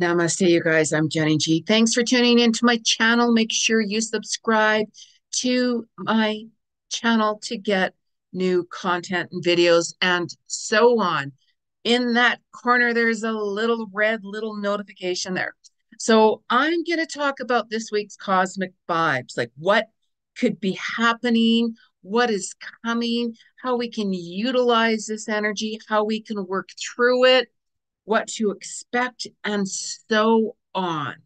Namaste, you guys. I'm Jenny G. Thanks for tuning into my channel. Make sure you subscribe to my channel to get new content and videos and so on. In that corner, there's a little red little notification there. So I'm going to talk about this week's cosmic vibes, like what could be happening, what is coming, how we can utilize this energy, how we can work through it what to expect, and so on.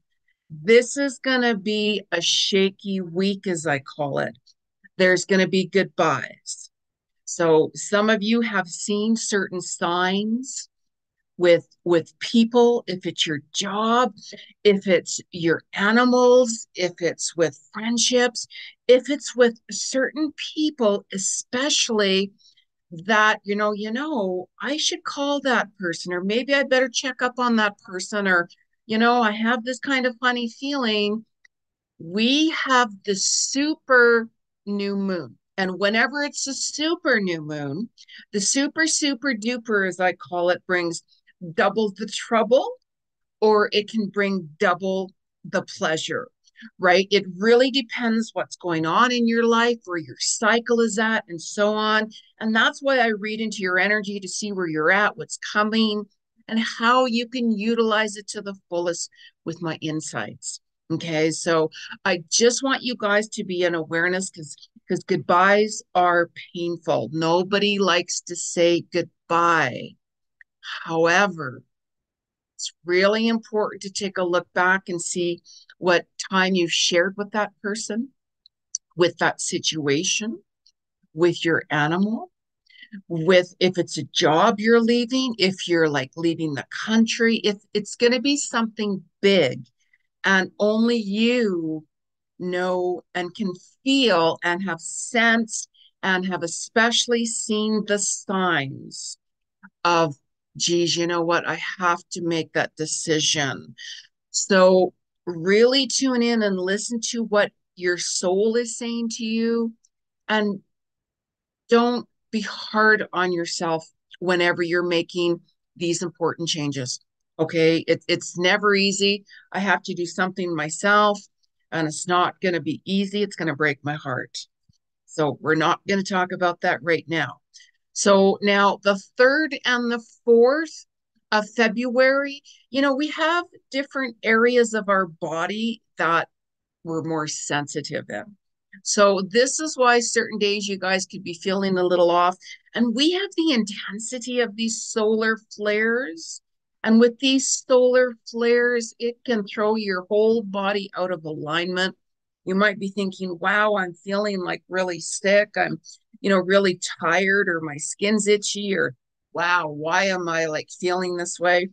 This is going to be a shaky week, as I call it. There's going to be goodbyes. So some of you have seen certain signs with with people if it's your job if it's your animals if it's with friendships if it's with certain people especially that you know you know i should call that person or maybe i better check up on that person or you know i have this kind of funny feeling. We have the super new moon and whenever it's a super new moon the super super duper as i call it brings double the trouble or it can bring double the pleasure right? It really depends what's going on in your life, where your cycle is at, and so on. And that's why I read into your energy to see where you're at, what's coming, and how you can utilize it to the fullest with my insights. Okay, so I just want you guys to be in awareness because because goodbyes are painful. Nobody likes to say goodbye. However, it's really important to take a look back and see what time you've shared with that person, with that situation, with your animal, with if it's a job you're leaving, if you're like leaving the country, if it's going to be something big and only you know and can feel and have sensed and have especially seen the signs of geez you know what? I have to make that decision. So really tune in and listen to what your soul is saying to you. And don't be hard on yourself whenever you're making these important changes okay? It, it's never easy. I have to do something myself and it's not going to be easy. It's going to break my heart. So we're not going to talk about that right now so now the third and the fourth of February, you know, we have different areas of our body that we're more sensitive in. So this is why certain days you guys could be feeling a little off. And we have the intensity of these solar flares. And with these solar flares, it can throw your whole body out of alignment. You might be thinking, wow, I'm feeling like really sick. I'm, you know, really tired or my skin's itchy or wow, why am I like feeling this way?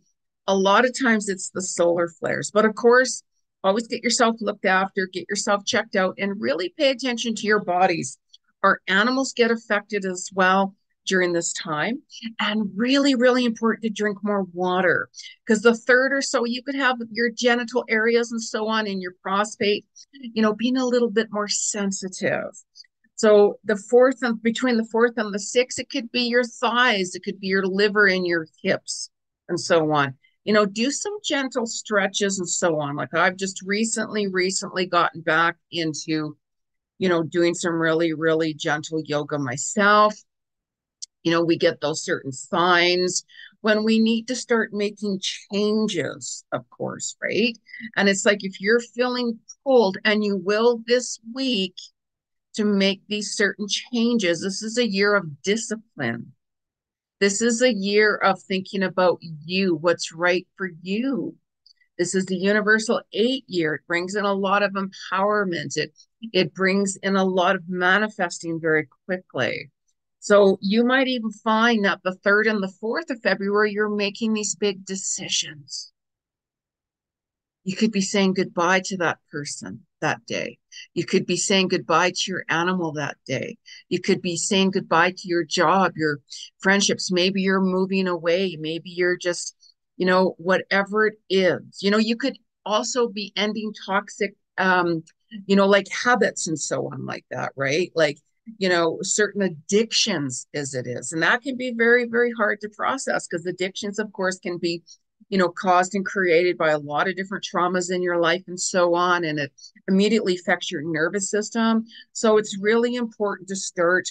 A lot of times it's the solar flares, but of course, always get yourself looked after, get yourself checked out, and really pay attention to your bodies. Our animals get affected as well during this time. And really, really important to drink more water because the third or so, you could have your genital areas and so on in your prostate, you know, being a little bit more sensitive. So the fourth and between the fourth and the sixth, it could be your thighs, it could be your liver and your hips, and so on. You know, do some gentle stretches and so on. Like I've just recently, recently gotten back into, you know, doing some really, really gentle yoga myself. You know, we get those certain signs when we need to start making changes, of course, right? And it's like if you're feeling pulled, and you will this week, to make these certain changes. This is a year of discipline. This is a year of thinking about you, what's right for you. This is the universal eight year. It brings in a lot of empowerment. It it brings in a lot of manifesting very quickly. So you might even find that the third and the fourth of February, you're making these big decisions. You could be saying goodbye to that person that day. You could be saying goodbye to your animal that day. You could be saying goodbye to your job, your friendships. Maybe you're moving away. Maybe you're just, you know, whatever it is. You know, you could also be ending toxic, um, you know, like habits and so on, like that, right? Like, you know, certain addictions as it is. And that can be very, very hard to process because addictions, of course, can be you know, caused and created by a lot of different traumas in your life and so on. And it immediately affects your nervous system. So it's really important to start,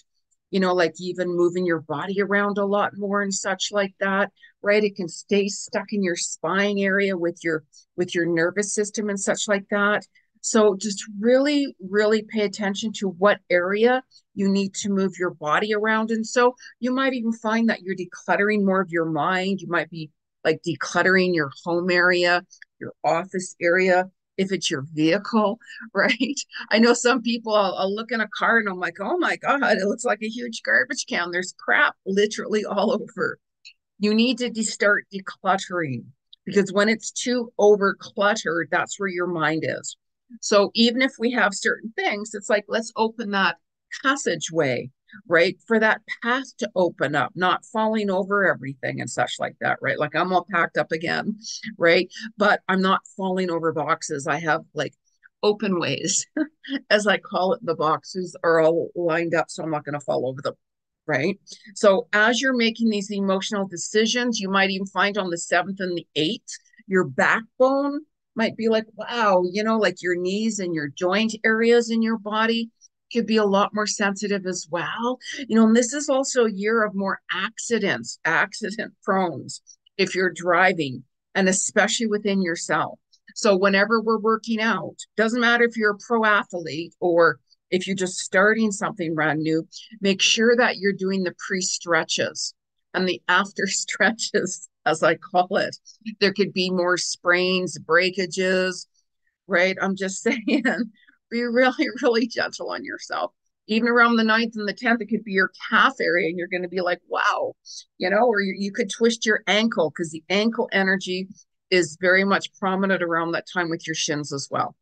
you know, like even moving your body around a lot more and such like that, right? It can stay stuck in your spine area with your with your nervous system and such like that. So just really, really pay attention to what area you need to move your body around. And so you might even find that you're decluttering more of your mind. You might be like decluttering your home area, your office area, if it's your vehicle, right? I know some people, I'll, I'll, look in a car and I'm like, oh my God, it looks like a huge garbage can. There's crap literally all over. You need to de- start decluttering because when it's too over cluttered, that's where your mind is. So even if we have certain things, it's like, let's open that passageway right? For that path to open up, not falling over everything and such like that, right? Like I'm all packed up again, right? But I'm not falling over boxes. I have like open ways, as I call it. The boxes are all lined up, so I'm not going to fall over them. Right. So as you're making these emotional decisions, you might even find on the seventh and the eighth, your backbone might be like, wow, you know, like your knees and your joint areas in your body could be a lot more sensitive as well. You know, and this is also a year of more accidents, accident prones if you're driving, and especially within yourself. So whenever we're working out, doesn't matter if you're a pro athlete or if you're just starting something brand new, make sure that you're doing the pre stretches and the after stretches, as I call it. There could be more sprains, breakages, right? I'm just saying, be really, really gentle on yourself. Even around the ninth and the 10th, it could be your calf area, and you're going to be like, wow, you know, or you, you could twist your ankle because the ankle energy is very much prominent around that time with your shins as well.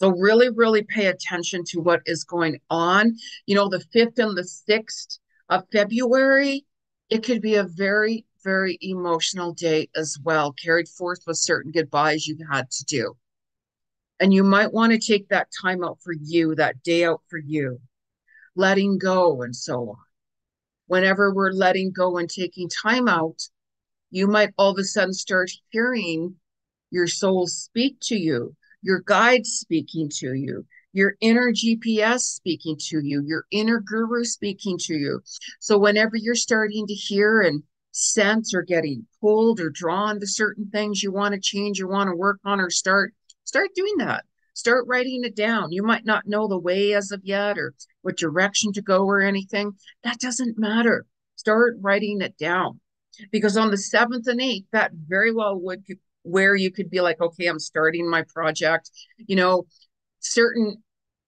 So really, really pay attention to what is going on. You know, the 5th and the 6th of February, it could be a very, very emotional day as well, carried forth with certain goodbyes you've had to do. And you might want to take that time out for you, that day out for you, letting go and so on. Whenever we're letting go and taking time out, you might all of a sudden start hearing your soul speak to you, your guide speaking to you, your inner GPS speaking to you, your inner guru speaking to you. So whenever you're starting to hear and sense or getting pulled or drawn to certain things you want to change, you want to work on or start, start doing that. Start writing it down. You might not know the way as of yet or what direction to go or anything. That doesn't matter. Start writing it down because on the seventh and eighth, that very well would where you could be like, okay, I'm starting my project. You know, certain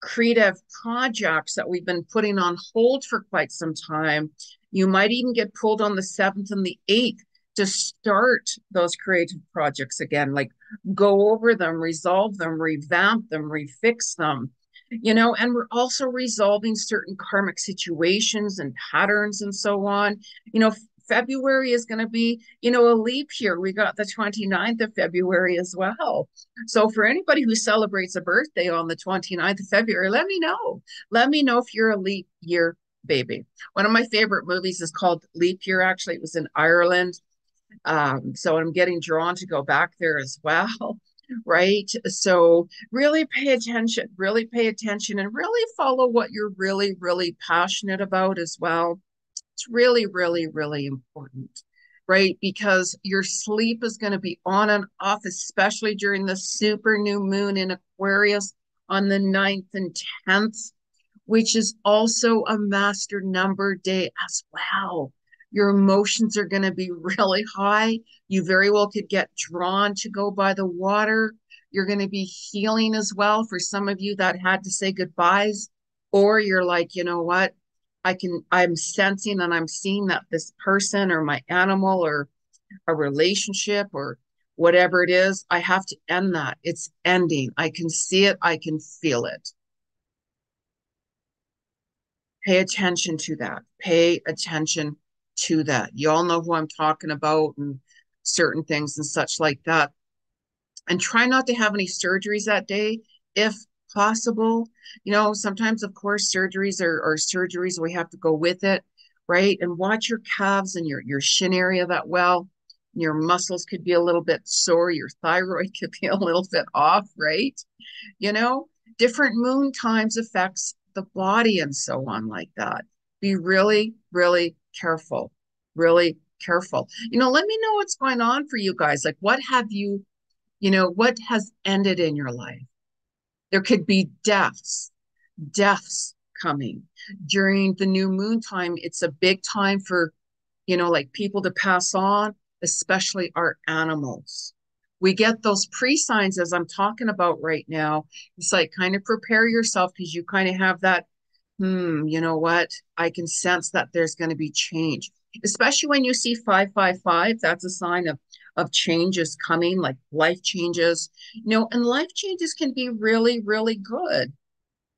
creative projects that we've been putting on hold for quite some time. You might even get pulled on the seventh and the eighth to start those creative projects again, like go over them, resolve them, revamp them, refix them, you know, and we're also resolving certain karmic situations and patterns and so on. You know, February is going to be, you know, a leap year. We got the 29th of February as well. So for anybody who celebrates a birthday on the 29th of February, let me know. Let me know if you're a leap year baby. One of my favorite movies is called Leap Year. Actually, it was in Ireland. Um, so I'm getting drawn to go back there as well. Right. So really pay attention, really pay attention and really follow what you're really, really passionate about as well. It's really, really, really important. Right. Because your sleep is going to be on and off, especially during the super new moon in Aquarius on the 9th and 10th, which is also a master number day as well your emotions are going to be really high. You very well could get drawn to go by the water. You're going to be healing as well for some of you that had to say goodbyes. Or you're like, you know what? I can, I'm sensing and I'm seeing that this person or my animal or a relationship or whatever it is, I have to end that. It's ending. I can see it. I can feel it. Pay attention to that. Pay attention to that. You all know who I'm talking about and certain things and such like that. And try not to have any surgeries that day if possible. You know, sometimes, of course, surgeries are, are surgeries. We have to go with it, right? And watch your calves and your, your shin area that well. Your muscles could be a little bit sore. Your thyroid could be a little bit off, right? You know, different moon times affects the body and so on like that. Be really, really careful, really careful. You know, let me know what's going on for you guys. Like, what have you, you know, what has ended in your life? There could be deaths, deaths coming during the new moon time. It's a big time for, you know, like people to pass on, especially our animals. We get those pre signs as I'm talking about right now. It's like kind of prepare yourself because you kind of have that, hmm, you know what? I can sense that there's going to be change. Especially when you see 555 that's a sign of of changes coming like life changes. You know and life changes can be really really good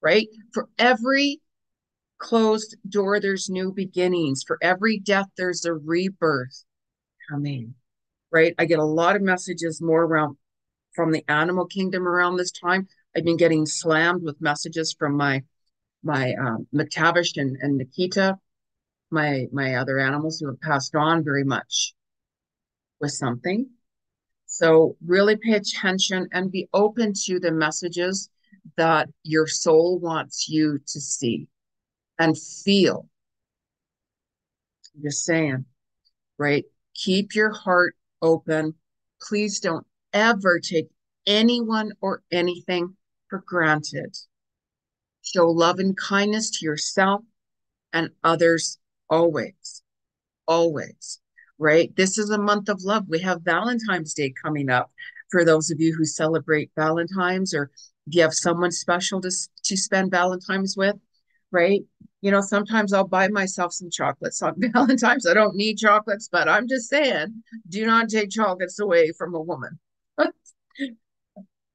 right? For every closed door there's new beginnings. For every death there's a rebirth coming right? I get a lot of messages more around from the animal kingdom around this time. I've been getting slammed with messages from my my um, McTavish and, and Nikita my my other animals who have passed on very much with something. So really pay attention and be open to the messages that your soul wants you to see and feel. Just saying, right? Keep your heart open. Please don't ever take anyone or anything for granted. Show love and kindness to yourself and others always, always, right? This is a month of love. We have Valentine's Day coming up for those of you who celebrate Valentine's or if you have someone special to, to spend Valentine's with, right? You know, sometimes I'll buy myself some chocolates on Valentine's. I don't need chocolates, but I'm just saying, do not take chocolates away from a woman.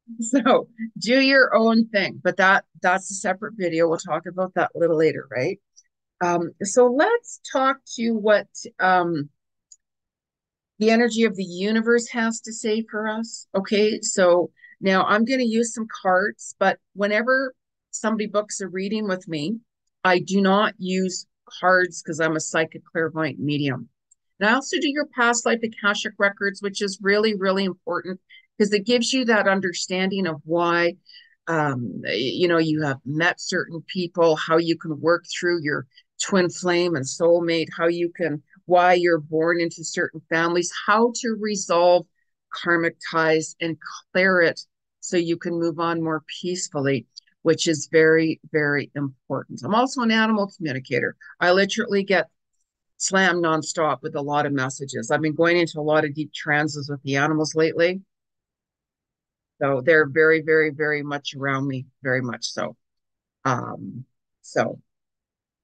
so do your own thing, but that that's a separate video. We'll talk about that a little later, right? Um, so let's talk to what um, the energy of the universe has to say for us. Okay, so now I'm going to use some cards, but whenever somebody books a reading with me, I do not use cards because I'm a psychic clairvoyant medium. And I also do your past life Akashic records, which is really, really important because it gives you that understanding of why um, you know you have met certain people, how you can work through your twin flame and soulmate, how you can, why you're born into certain families, how to resolve karmic ties and clear it so you can move on more peacefully, which is very, very important. I'm also an animal communicator. I literally get slammed nonstop with a lot of messages. I've been going into a lot of deep trances with the animals lately. So they're very, very, very much around me, very much so. Um, so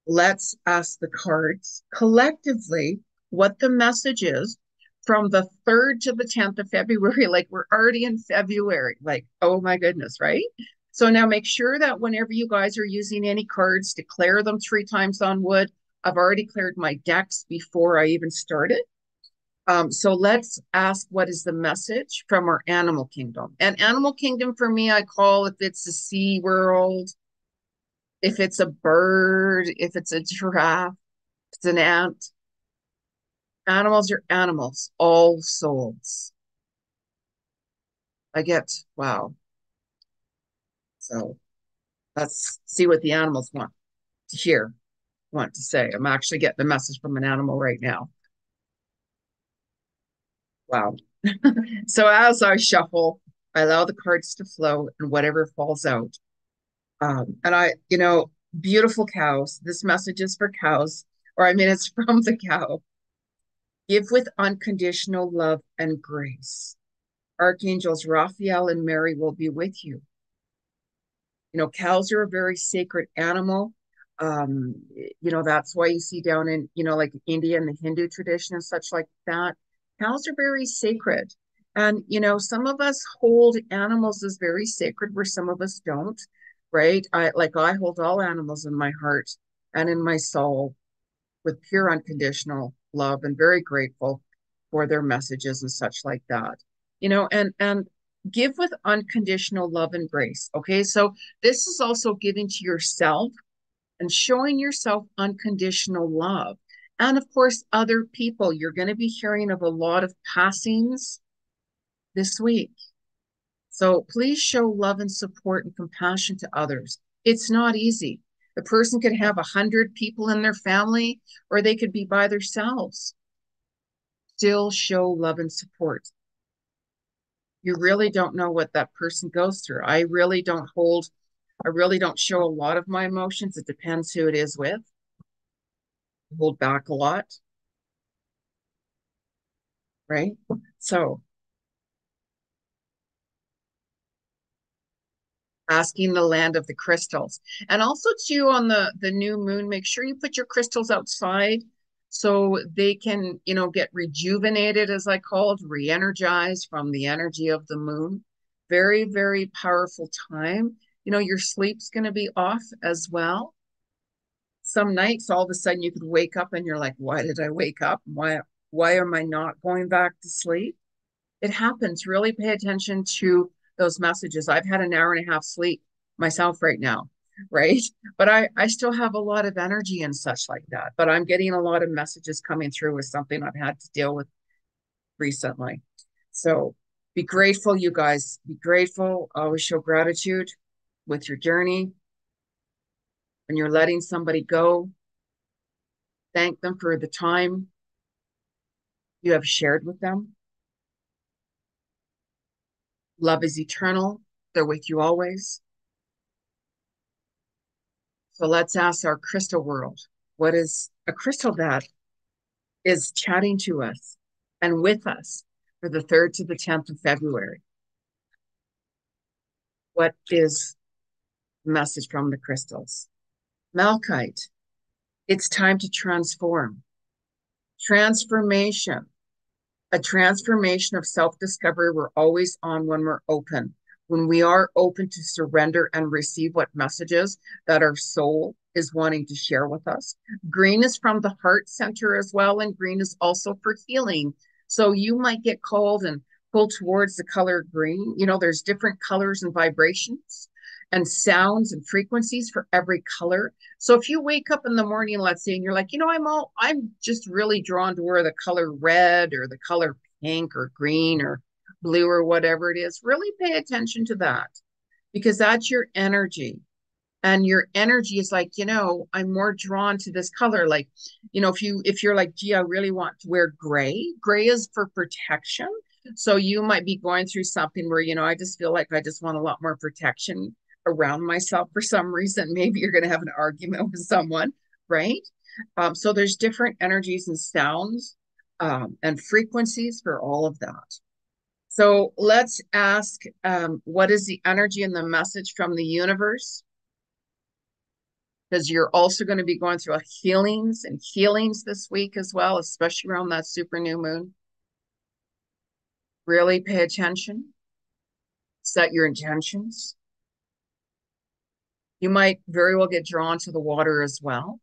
let's ask the cards collectively what the message is from the 3rd to the 10th of February. Like we're already in February. Like, oh my goodness, right? So now make sure that whenever you guys are using any cards, declare them three times on wood. I've already cleared my decks before I even started. Um, so let's ask what is the message from our animal kingdom. And animal kingdom for me, I call if it's a sea world, if it's a bird, if it's a giraffe, if it's an ant. Animals are animals, all souls. I get, wow. So let's see what the animals want to hear, want to say. I'm actually getting a message from an animal right now. Wow. so as I shuffle, I allow the cards to flow and whatever falls out, um, and I, you know, beautiful cows. This message is for cows, or I mean, it's from the cow. Give with unconditional love and grace. Archangels Raphael and Mary will be with you. You know, cows are a very sacred animal. Um, you know, that's why you see down in, you know, like India and the Hindu tradition and such like that. Cows are very sacred. And, you know, some of us hold animals as very sacred where some of us don't right? I like I hold all animals in my heart and in my soul with pure unconditional love and very grateful for their messages and such like that. You know, and and give with unconditional love and grace. Okay? So this is also giving to yourself and showing yourself unconditional love. And of course, other people. You're going to be hearing of a lot of passings this week. So please show love and support and compassion to others. It's not easy. The person could have a hundred people in their family, or they could be by themselves. Still show love and support. You really don't know what that person goes through. I really don't hold, I really don't show a lot of my emotions. It depends who it is with. Hold back a lot. Right? So asking the land of the crystals and also too on the the new moon make sure you put your crystals outside so they can you know get rejuvenated as i called re-energized from the energy of the moon very very powerful time you know your sleep's going to be off as well some nights all of a sudden you could wake up and you're like why did i wake up why why am i not going back to sleep it happens really pay attention to those messages. I've had an hour and a half sleep myself right now, right? But I, I still have a lot of energy and such like that. But I'm getting a lot of messages coming through with something I've had to deal with recently. So be grateful, you guys. Be grateful. Always show gratitude with your journey. When you're letting somebody go, thank them for the time you have shared with them. Love is eternal. They're with you always. So let's ask our crystal world what is a crystal that is chatting to us and with us for the 3rd to the 10th of February? What is the message from the crystals? Malachite, it's time to transform. Transformation a transformation of self discovery we're always on when we're open. When we are open to surrender and receive what messages that our soul is wanting to share with us. Green is from the heart center as well, and green is also for healing. So you might get called and pull towards the color green. You know, there's different colors and vibrations and sounds and frequencies for every color. So if you wake up in the morning, let's say, and you're like, you know, I'm all, I'm just really drawn to wear the color red or the color pink or green or blue or whatever it is, really pay attention to that because that's your energy. And your energy is like, you know, I'm more drawn to this color. Like, you know, if you if you're like, gee, I really want to wear gray, gray is for protection. So you might be going through something where, you know, I just feel like I just want a lot more protection around myself for some reason. Maybe you're going to have an argument with someone, right? Um, so there's different energies and sounds um, and frequencies for all of that. So let's ask um, what is the energy and the message from the universe? Because you're also going to be going through healings and healings this week as well, especially around that super new moon. Really pay attention. Set your intentions. You might very well get drawn to the water as well.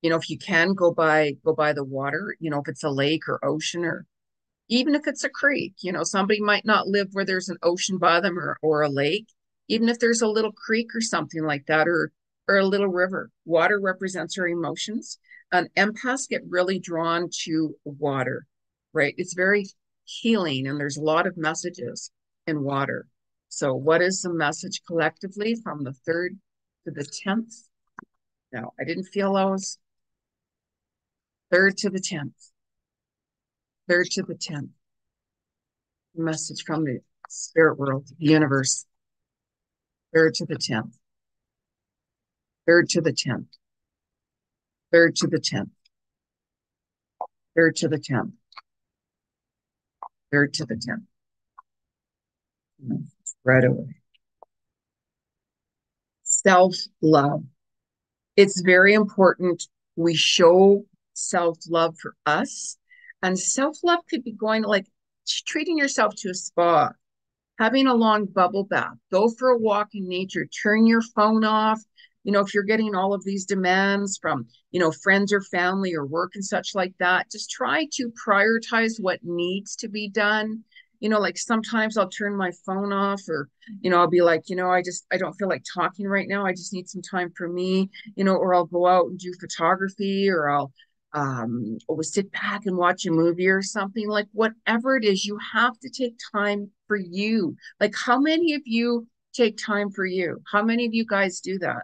You know, if you can go by go by the water, you know, if it's a lake or ocean or even if it's a creek, you know, somebody might not live where there's an ocean by them or, or a lake, even if there's a little creek or something like that, or or a little river. Water represents our emotions. And empaths get really drawn to water, right? It's very healing, and there's a lot of messages in water. So what is the message collectively from the 3rd to the 10th? No, I didn't feel those. 3rd to the 10th. 3rd to the 10th. Message from the spirit world, the universe. 3rd to the 10th. 3rd to the 10th. 3rd to the 10th. 3rd to the 10th. 3rd to the 10th right away. Self love. It's very important we show self love for us. And self love could be going like treating yourself to a spa, having a long bubble bath, go for a walk in nature, turn your phone off. You know, if you're getting all of these demands from, you know, friends or family or work and such like that, just try to prioritize what needs to be done you know, like sometimes I'll turn my phone off or, you know, I'll be like, you know, I just, I don't feel like talking right now. I just need some time for me, you know, or I'll go out and do photography or I'll, um, or sit back and watch a movie or something like whatever it is, you have to take time for you. Like how many of you take time for you? How many of you guys do that?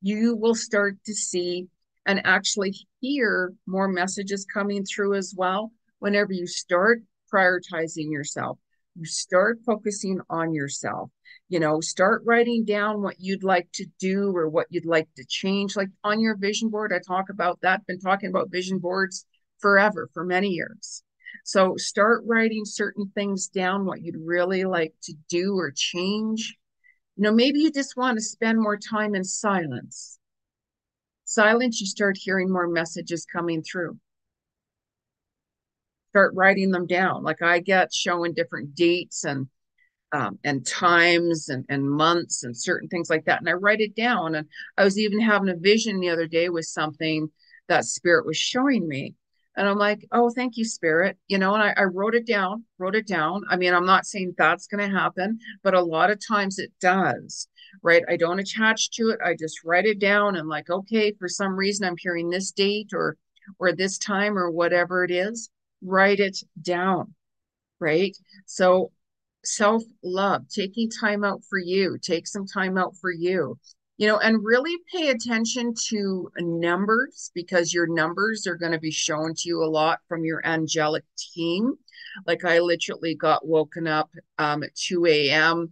You will start to see and actually hear more messages coming through as well whenever you start prioritizing yourself. You start focusing on yourself. You know, start writing down what you'd like to do or what you'd like to change. Like on your vision board, I talk about that, been talking about vision boards forever, for many years. So start writing certain things down, what you'd really like to do or change. You know, maybe you just want to spend more time in silence. Silence, you start hearing more messages coming through start writing them down. Like I get showing different dates and um, and times and, and months and certain things like that. And I write it down. And I was even having a vision the other day with something that spirit was showing me. And I'm like, oh, thank you, spirit. You know, and I, I wrote it down, wrote it down. I mean, I'm not saying that's going to happen, but a lot of times it does, right? I don't attach to it. I just write it down and like, okay, for some reason I'm hearing this date or or this time or whatever it is write it down, right? So self love, taking time out for you, take some time out for you, you know, and really pay attention to numbers because your numbers are going to be shown to you a lot from your angelic team. Like I literally got woken up um, at 2 a.m.,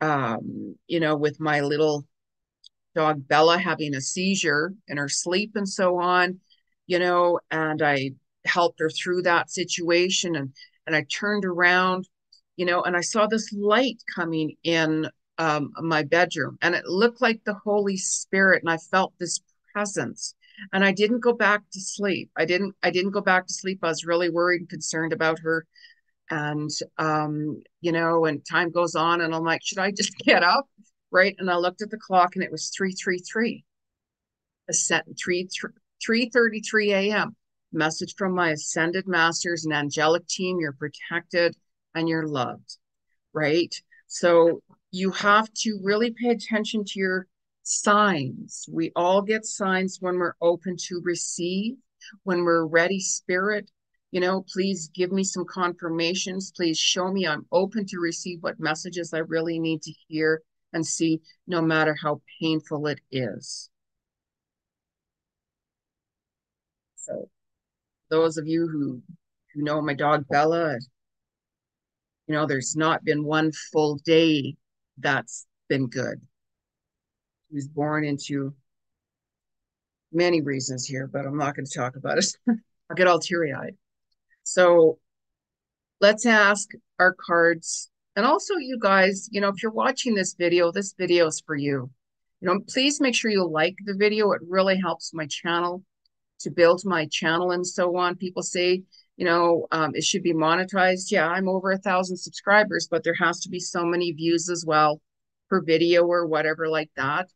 um, you know, with my little dog Bella having a seizure in her sleep and so on, you know, and I helped her through that situation and and I turned around you know and I saw this light coming in um, my bedroom and it looked like the Holy Spirit and I felt this presence and I didn't go back to sleep. I didn't I didn't go back to sleep. I was really worried and concerned about her and um you know and time goes on and I'm like should I just get up? Right? And I looked at the clock and it was 333 a set 3 3 33 a.m Message from my ascended masters and angelic team you're protected and you're loved, right? So you have to really pay attention to your signs. We all get signs when we're open to receive, when we're ready, spirit. You know, please give me some confirmations. Please show me I'm open to receive what messages I really need to hear and see, no matter how painful it is. So those of you who, who know my dog Bella, you know, there's not been one full day that's been good. He was born into many reasons here, but I'm not going to talk about it. I'll get all teary eyed. So let's ask our cards. And also, you guys, you know, if you're watching this video, this video is for you. You know, please make sure you like the video. It really helps my channel to build my channel and so on. People say, you know, um, it should be monetized. Yeah, I'm over a thousand subscribers, but there has to be so many views as well per video or whatever like that.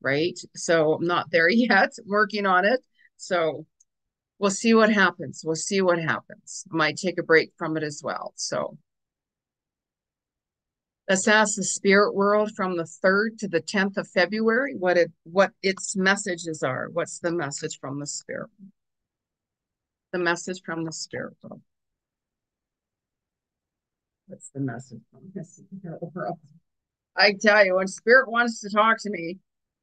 Right. So I'm not there yet, working on it. So we'll see what happens. We'll see what happens. Might take a break from it as well. So Ask the spirit world from the 3rd to the 10th of February what it what its messages are. What's the message from the spirit? The message from the spirit world. What's the message from the spirit world? I tell you, when spirit wants to talk to me,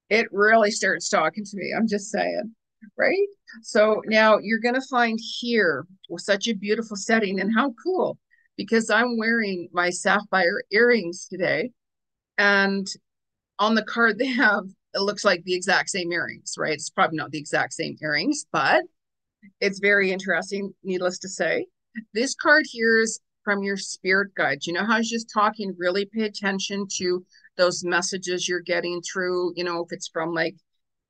it really starts talking to me. I'm just saying, right? So now you're going to find here with such a beautiful setting and how cool because I'm wearing my sapphire earrings today. And on the card they have, it looks like the exact same earrings, right? It's probably not the exact same earrings, but it's very interesting, needless to say. This card here is from your spirit guide. You know how I was just talking, really pay attention to those messages you're getting through, you know, if it's from like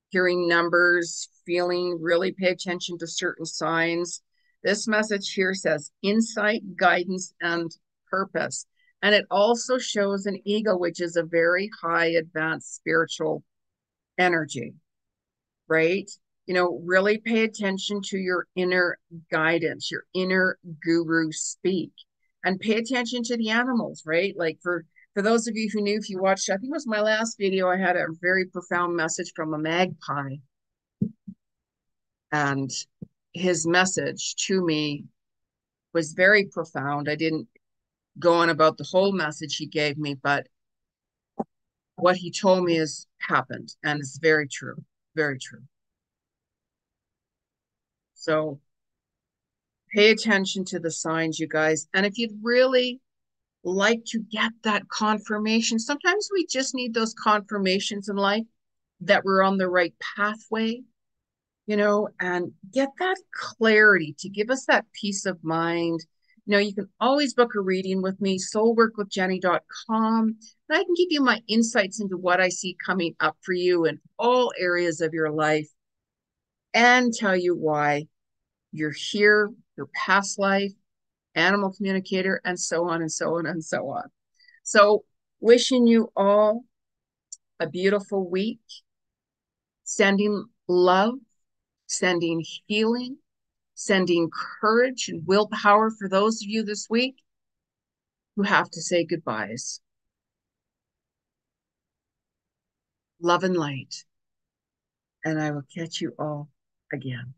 hearing numbers, feeling, really pay attention to certain signs. This message here says insight, guidance, and purpose. And it also shows an ego, which is a very high advanced spiritual energy, right? You know, really pay attention to your inner guidance, your inner guru speak. and pay attention to the animals, right? Like for for those of you who knew, if you watched, I think it was my last video, I had a very profound message from a magpie. And his message to me was very profound. I didn't go on about the whole message he gave me, but what he told me has happened and it's very true, very true. So pay attention to the signs, you guys. And if you'd really like to get that confirmation, sometimes we just need those confirmations in life that we're on the right pathway, you know, and get that clarity to give us that peace of mind. You know, you can always book a reading with me, soulworkwithjenny.com. And I can give you my insights into what I see coming up for you in all areas of your life and tell you why you're here, your past life, animal communicator, and so on and so on and so on. So, wishing you all a beautiful week, sending love, sending healing, sending courage and willpower for those of you this week who have to say goodbyes. Love and light. And I will catch you all again.